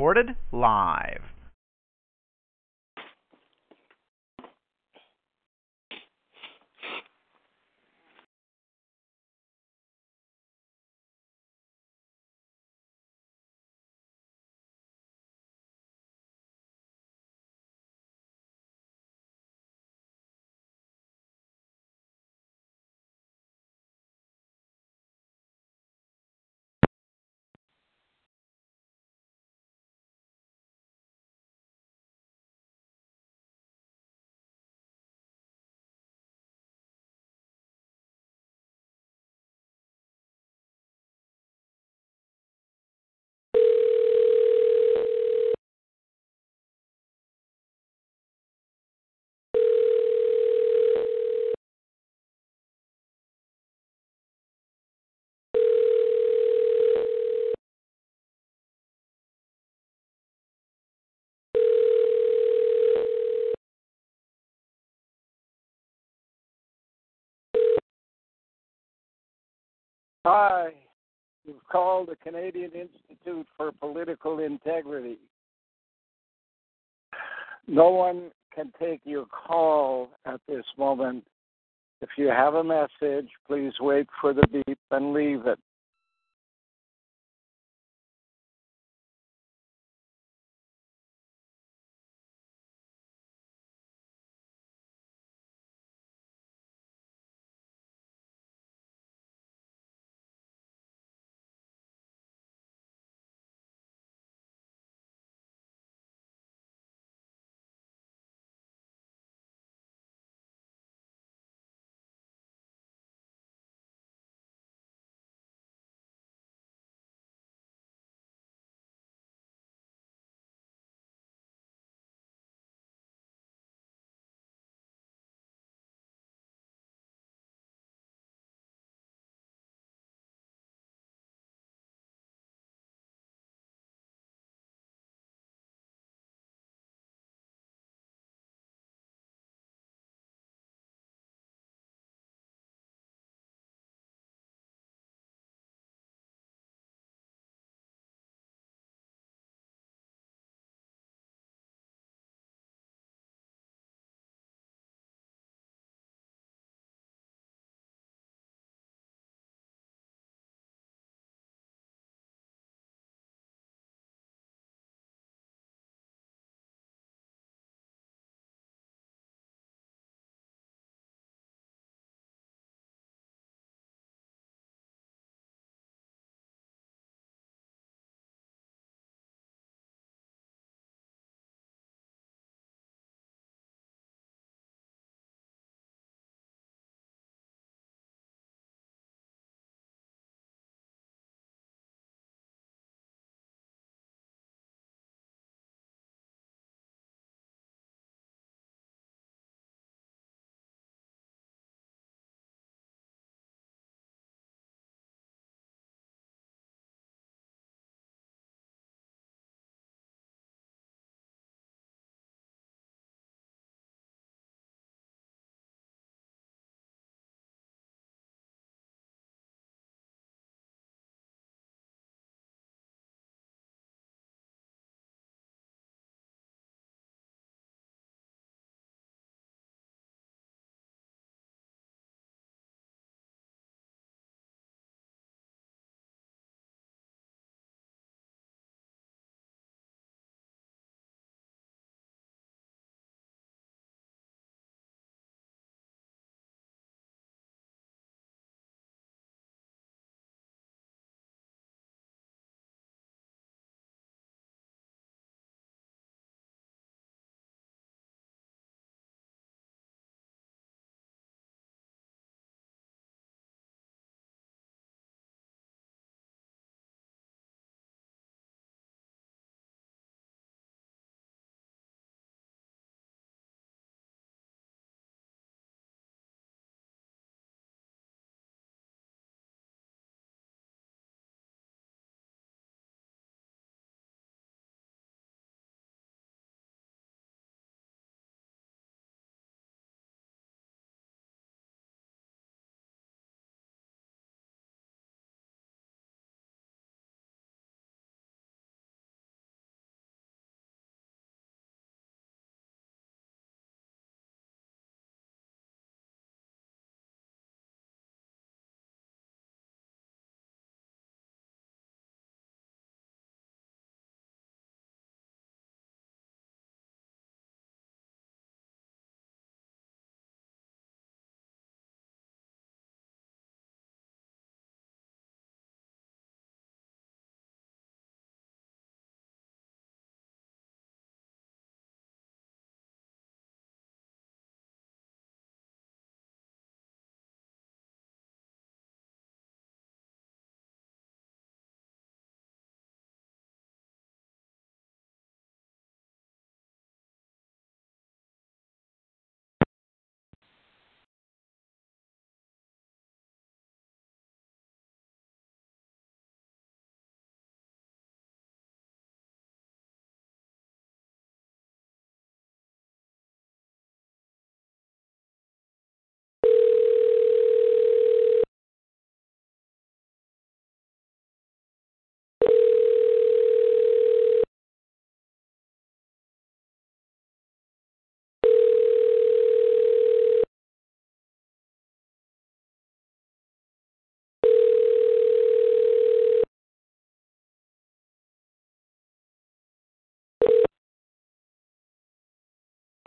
Recorded live. Hi, you've called the Canadian Institute for Political Integrity. No one can take your call at this moment. If you have a message, please wait for the beep and leave it.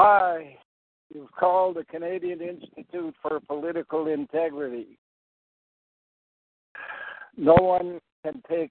Hi. You've called the Canadian Institute for Political Integrity. No one can take